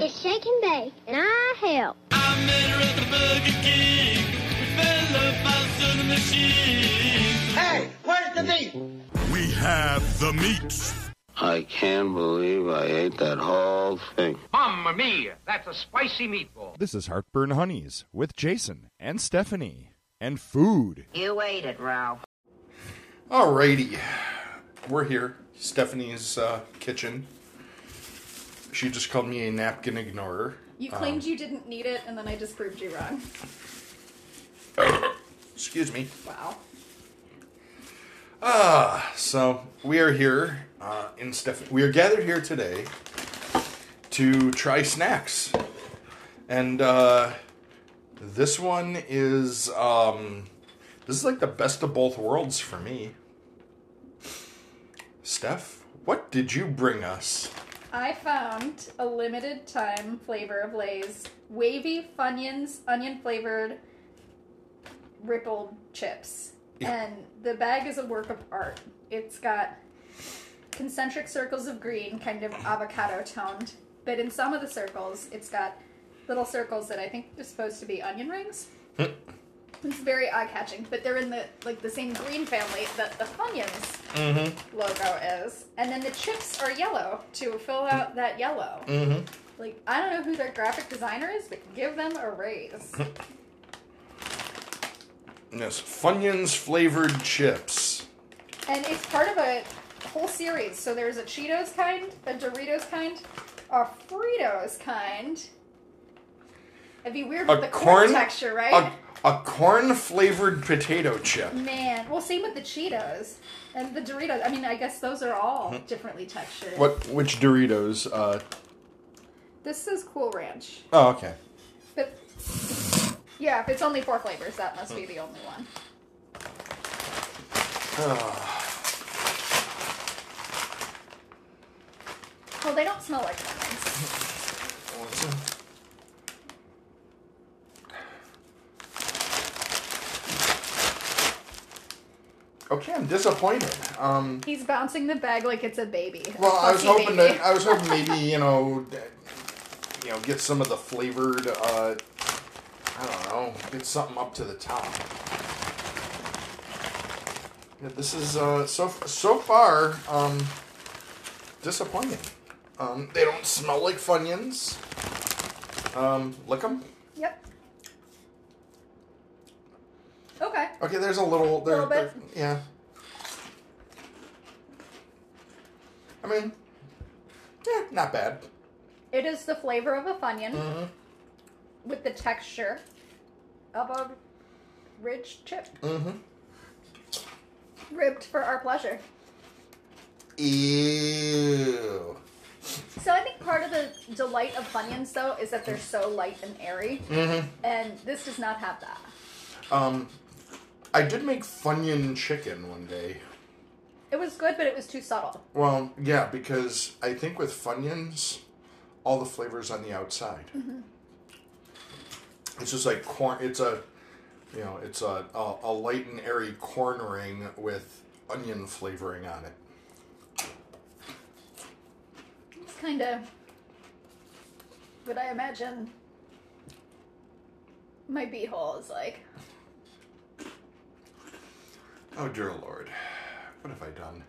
It's Shake and Bake, and I help. I met her at the Burger King. We fell about to the machine. Hey, where's the meat? We have the meat. I can't believe I ate that whole thing. Mamma mia, that's a spicy meatball. This is Heartburn Honeys with Jason and Stephanie and food. You ate it, Ralph. Alrighty, we're here. Stephanie's uh, kitchen. She just called me a napkin ignorer. You claimed you didn't need it, and then I just proved you wrong. Excuse me. Wow. Ah, so we are here uh, in Steph. We are gathered here today to try snacks, and uh, this one is um, this is like the best of both worlds for me. Steph, what did you bring us? I found a limited time flavor of Lay's wavy Funyuns onion flavored rippled chips. Yeah. And the bag is a work of art. It's got concentric circles of green, kind of avocado toned, but in some of the circles, it's got little circles that I think are supposed to be onion rings. Hmm. It's very eye catching, but they're in the like the same green family that the Funyuns logo is, and then the chips are yellow to fill out that yellow. Mm-hmm. Like I don't know who their graphic designer is, but give them a raise. Yes, Funyuns flavored chips. and it's part of a whole series. So there's a Cheetos kind, a Doritos kind, a Fritos kind. It'd be weird with the corn, corn texture, right? A, corn flavored potato chip. Man, well, same with the Cheetos and the Doritos. I mean, I guess those are all differently textured. Hmm. What? Which Doritos? Uh, This is Cool Ranch, oh, okay. but yeah, if it's only four flavors, that must be the only one. Well, they don't smell like lemons. Okay, I'm disappointed. Um, He's bouncing the bag like it's a baby. well, I was hoping baby. to. I was hoping maybe you know, you know, get some of the flavored. Uh, I don't know, get something up to the top. Yeah, this is uh, so so far um, disappointing. Um, they don't smell like Funyuns. Um, lick them. Yep. Okay. Okay, there's a little. There, Little bit. there- yeah. I mean, yeah, not bad. It is the flavor of a Funyun Mm-hmm. with the texture of a ridge chip. Mm-hmm. Ribbed for our pleasure. Ew. So I think part of the delight of Funyuns, though, is that they're so light and airy. Mm-hmm. And this does not have that. Um, I did make Funyun chicken one day. It was good, but it was too subtle. Well, yeah, because I think with Funyuns, all the flavors on the outside. Mm-hmm. It's just like corn. It's a, you know, it's a, a a light and airy corn ring with onion flavoring on it. It's kind of what I imagine my beehole is like. Oh dear lord, what have I done?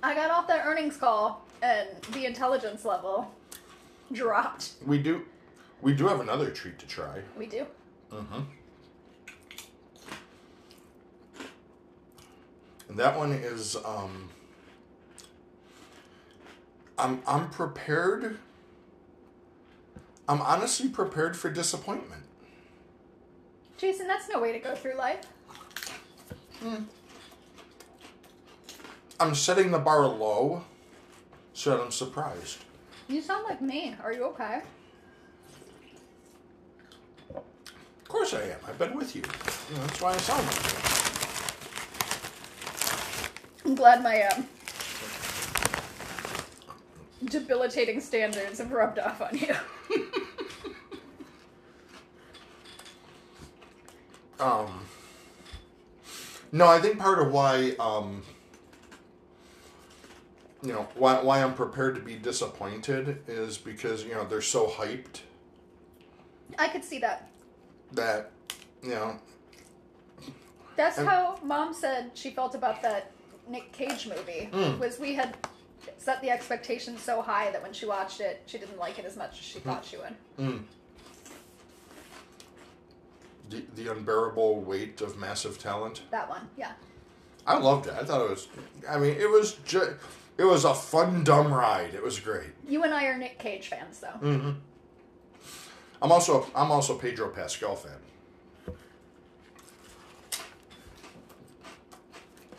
I got off that earnings call, and the intelligence level dropped. We do, we do have another treat to try. We do. Mm-hmm. And that one is um I'm I'm prepared I'm honestly prepared for disappointment. Jason, that's no way to go through life. I'm setting the bar low so that I'm surprised. You sound like me. Are you okay? Of course I am. I've been with you. You know, that's why I sound like you. I'm glad my um, debilitating standards have rubbed off on you. Um, no, I think part of why um, you know why why I'm prepared to be disappointed is because you know they're so hyped I could see that. that you know That's And- how mom said she felt about that Nick Cage movie. Hmm. Was we had set the expectations so high that when she watched it, she didn't like it as much as she Hmm. thought she would. The, the unbearable weight of massive talent. That one, yeah. I loved it. I thought it was. I mean, it was just. It was a fun, dumb ride. It was great. You and I are Nick Cage fans, though. Mm-hmm. I'm also I'm also Pedro Pascal fan.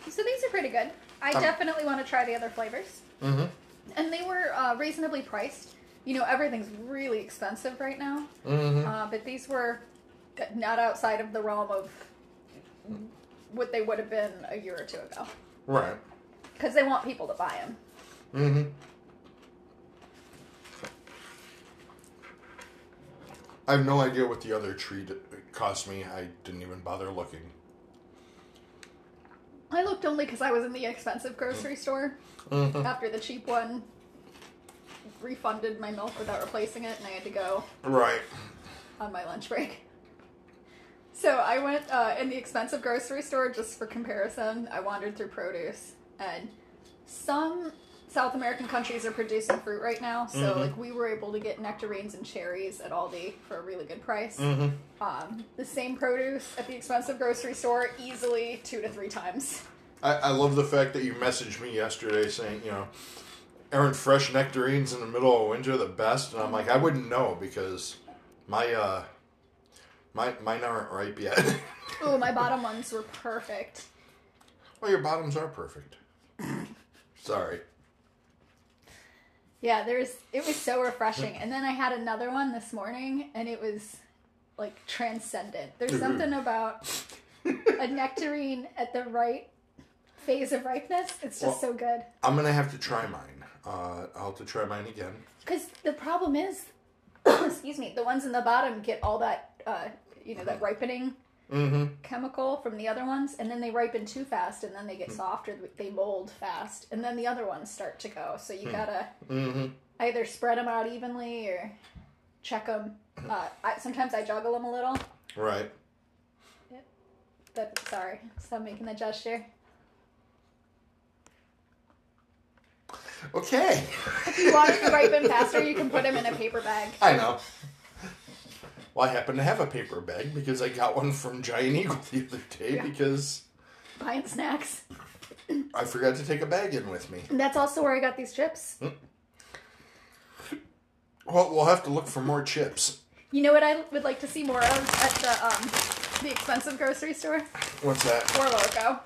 So these are pretty good. I Um, definitely want to try the other flavors. Mm-hmm. And they were uh, reasonably priced. You know, everything's really expensive right now. Mm-hmm. Uh, but these were not outside of the realm of what they would have been a year or two ago. Right. Because they want people to buy them. Mm-hmm. I have no idea what the other treat cost me. I didn't even bother looking. I looked only because I was in the expensive grocery store Mm-hmm. after the cheap one refunded my milk without replacing it, and I had to go Right. on my lunch break. So I went uh, in the expensive grocery store just for comparison. I wandered through produce, and some South American countries are producing fruit right now. So Mm-hmm. like we were able to get nectarines and cherries at Aldi for a really good price. Mm-hmm. Um, the same produce at the expensive grocery store easily two to three times. I, I love the fact that you messaged me yesterday saying, you know, aren't fresh nectarines in the middle of winter the best? And I'm like, I wouldn't know because my uh my mine aren't ripe yet. oh, my bottom ones were perfect. well, your bottoms are perfect. Sorry. Yeah, there's it was so refreshing. And then I had another one this morning and it was like transcendent. There's something about a nectarine at the right phase of ripeness. It's just Well- so good. I'm gonna have to try mine. Uh, I'll have to try mine again. Cuz the problem is excuse me, the ones in the bottom get all that uh you know, that ripening Mm-hmm. chemical from the other ones and then they ripen too fast and then they get softer they mold fast and then the other ones start to go so you gotta Mm-hmm. either spread them out evenly or check them uh, I, sometimes i juggle them a little Right. Yep. But sorry stop making the gesture Okay. if you want to ripen faster you can put them in a paper bag I know. Well, I happen to have a paper bag because I got one from Giant Eagle the other day because buying snacks I forgot to take a bag in with me. and that's also where i got these chips Well, we'll have to look for more chips. you know what i would like to see more of at the um the expensive grocery store What's that? Four Loko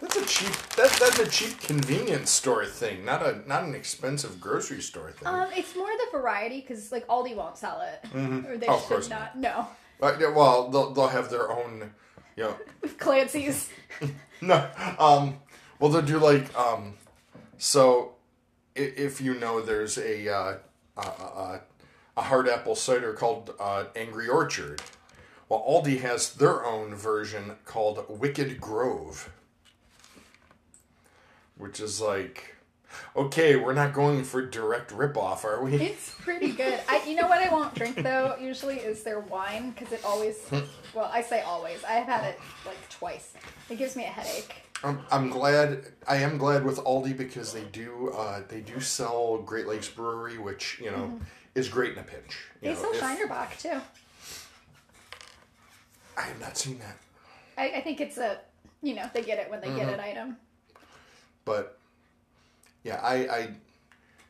That's a cheap. That, that's a cheap convenience store thing, not a not an expensive grocery store thing. Um, it's more the variety because like Aldi won't sell it, or they Oh, of should course not. No, But, yeah, well, they'll they'll have their own, you know. Clancy's. No, um, well they'll do like um, so i- if you know, there's a uh, a, a, a hard apple cider called uh, Angry Orchard. Well, Aldi has their own version called Wicked Grove, which is like, okay, we're not going for direct ripoff, are we? It's pretty good. I, you know what I won't drink though. Usually is their wine because it always. Well, I say always. I have had it like twice. It gives me a headache. I'm, I'm glad. I am glad with Aldi because they do uh, they do sell Great Lakes Brewery, which you know is great in a pinch. You They know, sell if- Shiner Bock too. I have not seen that, I, I think it's a. You know, they get it when they get an item. but yeah, I, I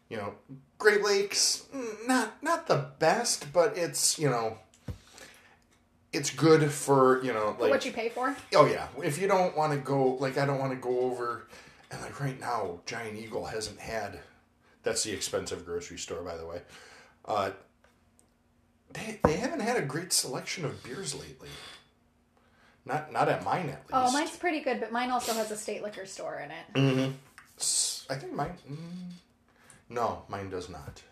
you know Great Lakes mm, not not the best, but it's you know it's good for you know like what you pay for? Oh yeah, if you don't want to go, like I don't want to go over, and like right now, Giant Eagle hasn't had. That's the expensive grocery store, by the way. Uh, they they haven't had a great selection of beers lately. Not not at mine at least. Oh, mine's pretty good, but mine also has a state liquor store in it. S- I think mine. Mm, no, mine does not.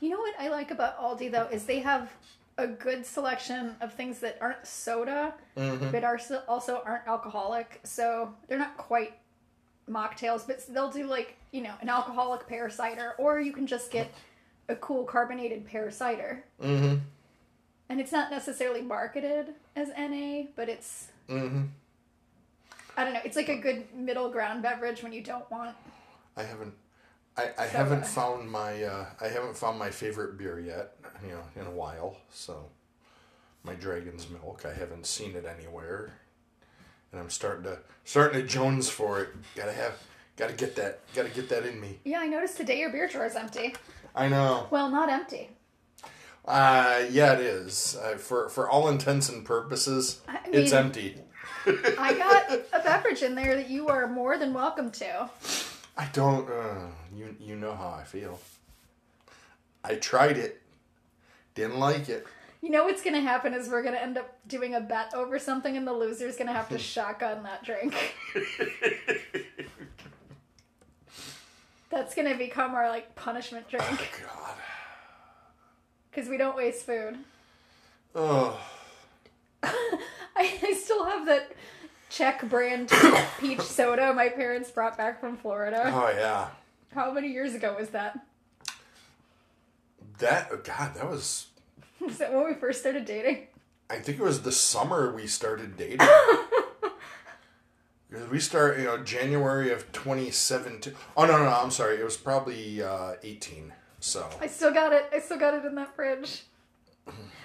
You know what I like about Aldi though is they have a good selection of things that aren't soda, Mm-hmm. but are also aren't alcoholic. So they're not quite mocktails, but they'll do like you know an alcoholic pear cider, or you can just get a cool carbonated pear cider. Mm-hmm. And it's not necessarily marketed as NA, but it's Mm-hmm. I don't know. It's like a good middle ground beverage when you don't want. I haven't. I, I So, haven't uh, found my uh, I haven't found my favorite beer yet. You know, in a while. So, my Dragon's Milk. I haven't seen it anywhere, and I'm starting to starting to Jones for it. Gotta have. Gotta get that. Gotta get that in me. Yeah, I noticed today your beer drawer is empty. I know. Well, not empty. Uh, yeah, it is. Uh, for for all intents and purposes, I it's empty. I got a beverage in there that you are more than welcome to. I don't. Uh, you you know how I feel. I tried it. Didn't like it. You know what's gonna happen is we're gonna end up doing a bet over something, and the loser's gonna have to shotgun that drink. That's gonna become our like punishment drink God. because we don't waste food. Oh. I, I still have that Czech brand peach soda my parents brought back from Florida. Oh yeah. How many years ago was that? That oh, God, that was. Was that when we first started dating? I think it was the summer we started dating. Because we start, you know, January of 2017. Oh no, no, no, I'm sorry. It was probably uh, 18. So I still got it. I still got it in that fridge.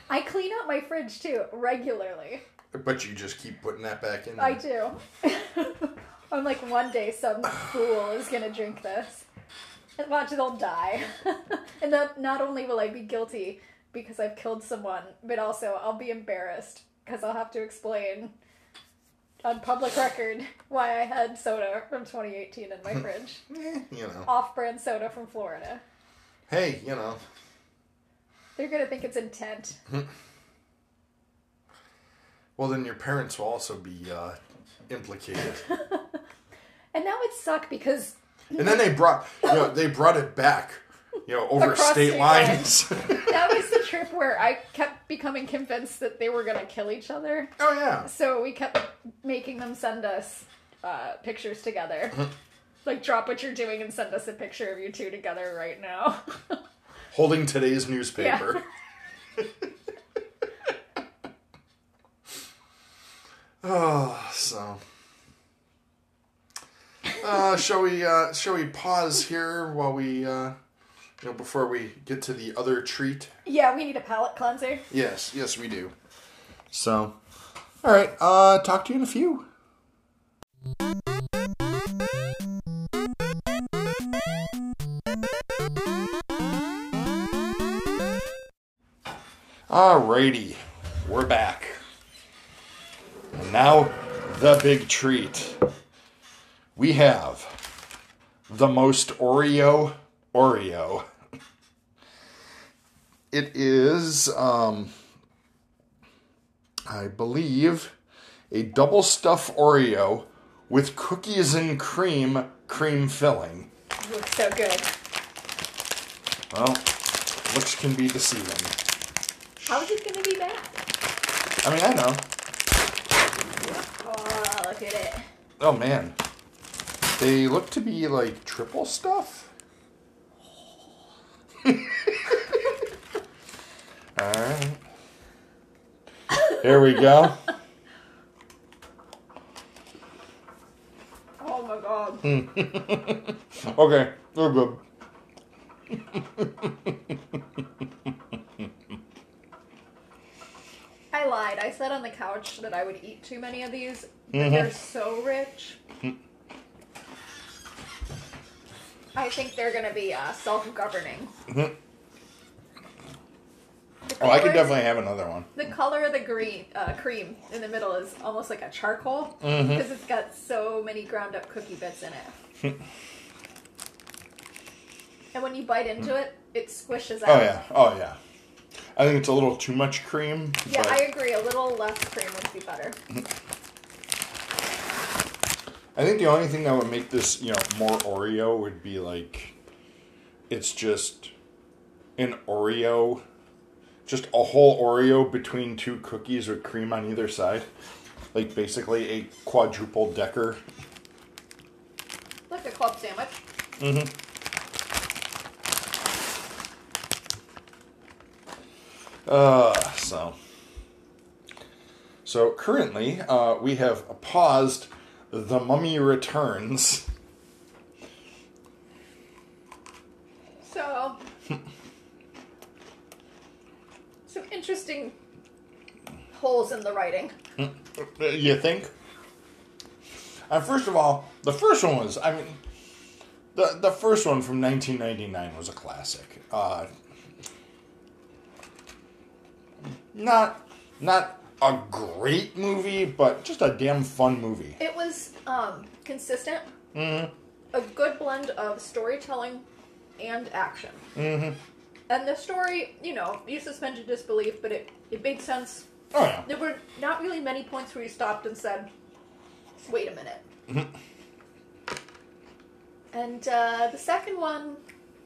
I clean out my fridge too regularly. but you just keep putting that back in. There. I do. I'm like, one day some fool is gonna drink this. And watch, they'll die. and then not only will I be guilty because I've killed someone, but also I'll be embarrassed because I'll have to explain on public record why I had soda from 2018 in my fridge. Eh, you know. Off brand soda from Florida. Hey, you know. They're gonna think it's intent. Well, then your parents will also be uh, implicated. And that would suck because And then they brought, you know, they brought it back, you know, over Across state, state lines. that was the trip where I kept becoming convinced that they were gonna kill each other. oh yeah. So we kept making them send us uh, pictures together. like, drop what you're doing and send us a picture of you two together right now. Holding today's newspaper. oh, so. Uh, shall we uh, shall we pause here while we uh, you know before we get to the other treat? yeah, we need a palate cleanser. Yes, yes, we do. So, all right. Uh, talk to you in a few. Alrighty, we're back. And now, the big treat. We have the most Oreo Oreo. It is, um, I believe, a double stuff Oreo with cookies and cream, cream filling. Looks so good. Well, looks can be deceiving. How is it gonna be bad? I mean, I know. Oh, look at it. Oh man, they look to be like triple stuff. All right. Here we go. Oh my god. Okay, we're good. I lied. I said on the couch that I would eat too many of these, but mm-hmm. they're so rich. Mm-hmm. I think they're gonna be uh, self-governing. Mm-hmm. The Oh, I could definitely have another one. The color of the green uh, cream in the middle is almost like a charcoal because it's got so many ground up cookie bits in it. and when you bite into mm. it, it squishes oh, out. Oh yeah, oh yeah. I think it's a little too much cream. Yeah, I agree. A little less cream would be better. I think the only thing that would make this, you know, more Oreo would be like, it's just an Oreo just a whole Oreo between two cookies with cream on either side. Like basically a quadruple decker. Like a club sandwich. Mm-hmm. Uh, so. So currently, uh, we have paused The Mummy Returns. So, some interesting holes in the writing. Uh, You think? And first of all, the first one was, I mean, the, the first one from 1999 was a classic. Uh, not, not a great movie, but just a damn fun movie. It was um, consistent, a good blend of storytelling and action. Mm-hmm. And the story, you know, you suspended disbelief, but it, it made sense. Oh, yeah. There were not really many points where you stopped and said, wait a minute. and uh, the second one,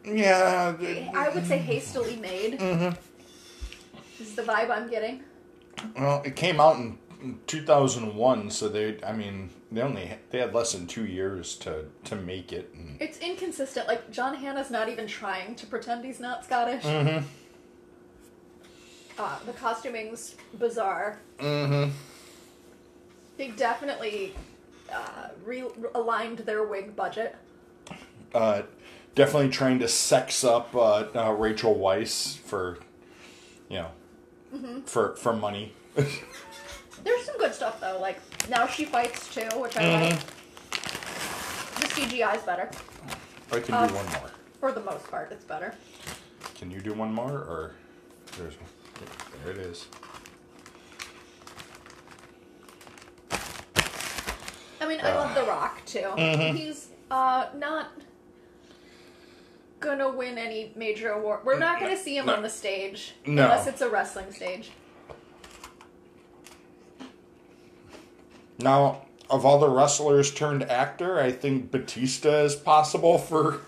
Yeah. I would say hastily made. Is the vibe I'm getting. Well, it came out in 2001, so they, I mean, they only they had less than two years to to make it. And, It's inconsistent. Like John Hannah's not even trying to pretend he's not Scottish. Mm-hmm. Uh, the costuming's bizarre. mm-hmm. They definitely uh, realigned their wig budget. Uh, definitely trying to sex up uh, uh, Rachel Weisz for, you know, for for money. There's some good stuff though. Like now she fights too, which I like. The CGI's better I can Um, do one more. for the most part. It's better. Can you do one more, or there's there it is. I mean, I love The Rock too. He's uh, not gonna win any major award. We're not gonna see him No. on the stage No. unless it's a wrestling stage. Now, of all the wrestlers turned actor, I think Batista is possible for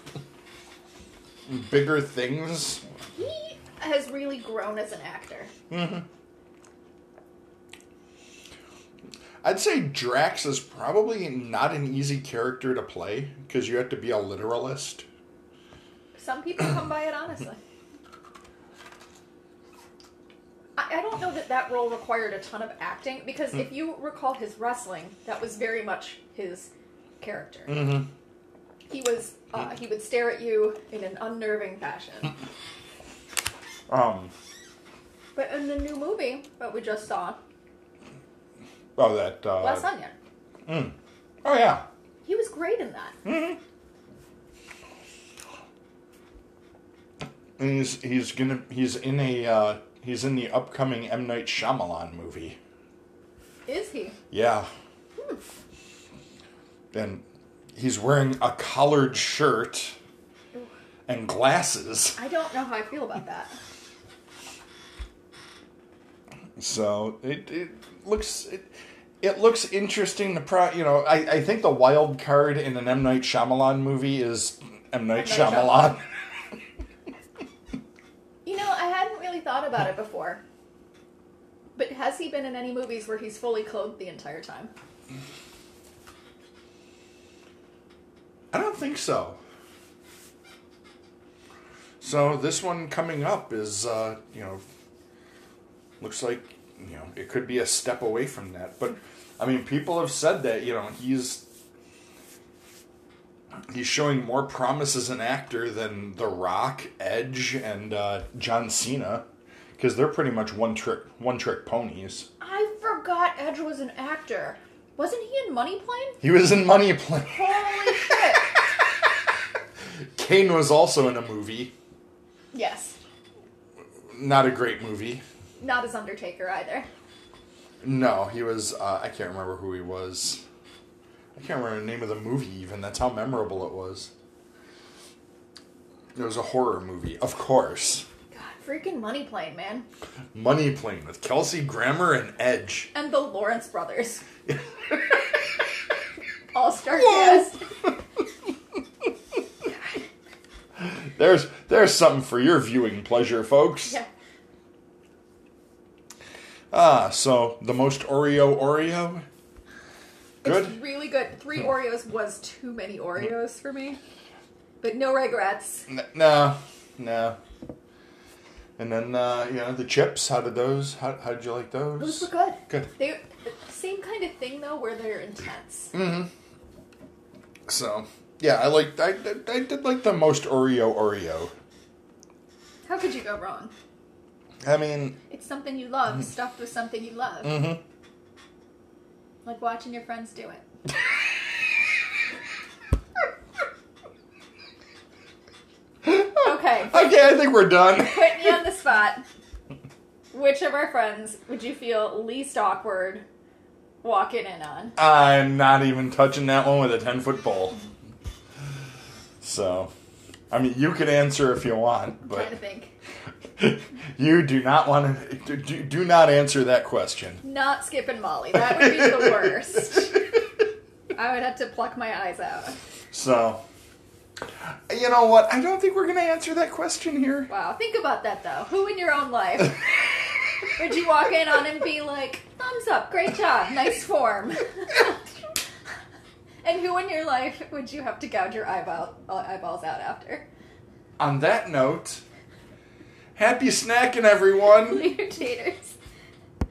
bigger things. He has really grown as an actor. Mm-hmm. I'd say Drax is probably not an easy character to play because you have to be a literalist. Some people come by it honestly. I, I don't know that that role required a ton of acting because if you recall his wrestling, that was very much his character. Mm-hmm. He was uh, he would stare at you in an unnerving fashion. Um, but in the new movie that we just saw, oh, that. Uh, Glass Onion, oh, yeah. he was great in that. And he's he's gonna he's in a uh, he's in the upcoming M Night Shyamalan movie. Is he? Yeah. And he's wearing a collared shirt and glasses. I don't know how I feel about that. So it, it looks it, it looks interesting to pro you know, I, I think the wild card in an M Night Shyamalan movie is M Night M. Night Shyamalan. You know, I hadn't really thought about it before. But has he been in any movies where he's fully clothed the entire time? I don't think so. So this one coming up is uh, you know looks like you know it could be a step away from that. But I mean people have said that, you know, he's he's showing more promise as an actor than The Rock, Edge, and uh, John Cena. Because they're pretty much one trick one trick ponies. I forgot Edge was an actor. Wasn't he in Money Plane? He was in Money Plane. Holy shit! Kane was also in a movie. Yes. Not a great movie. Not as Undertaker either. No, he was. Uh, I can't remember who he was. I can't remember the name of the movie. Even that's how memorable it was. It was a horror movie, of course. Freaking Money Plane, man. Money Plane with Kelsey Grammer and Edge. And the Lawrence brothers. All star cast. There's there's something for your viewing pleasure, folks. Yeah. Ah, so the most Oreo Oreo. Good. It's really good. Three Oreos was too many Oreos for me. But no regrets. N- no, no. And then uh, you know the chips. How did those? How how did you like those? Those were good. Good. They same kind of thing though, where they're intense. Mm-hmm. So yeah, I liked. I, I, I did like the most Oreo Oreo. How could you go wrong? I mean, It's something you love, stuffed with something you love. Mm-hmm. Like watching your friends do it. okay, okay, I think we're done. put me on the spot. Which of our friends would you feel least awkward walking in on? I'm not even touching that one with a ten foot pole. So, I mean, you can answer if you want, trying to but think. you do not want to. Do, do not answer that question. Not Skip and Molly. That would be the worst. I would have to pluck my eyes out. So, you know what? I don't think we're going to answer that question here. Wow, think about that though. Who in your own life would you walk in on and be like, thumbs up, great job, nice form? and who in your life would you have to gouge your eyeball, uh, eyeballs out after? On that note, happy snacking, everyone. Leader taters.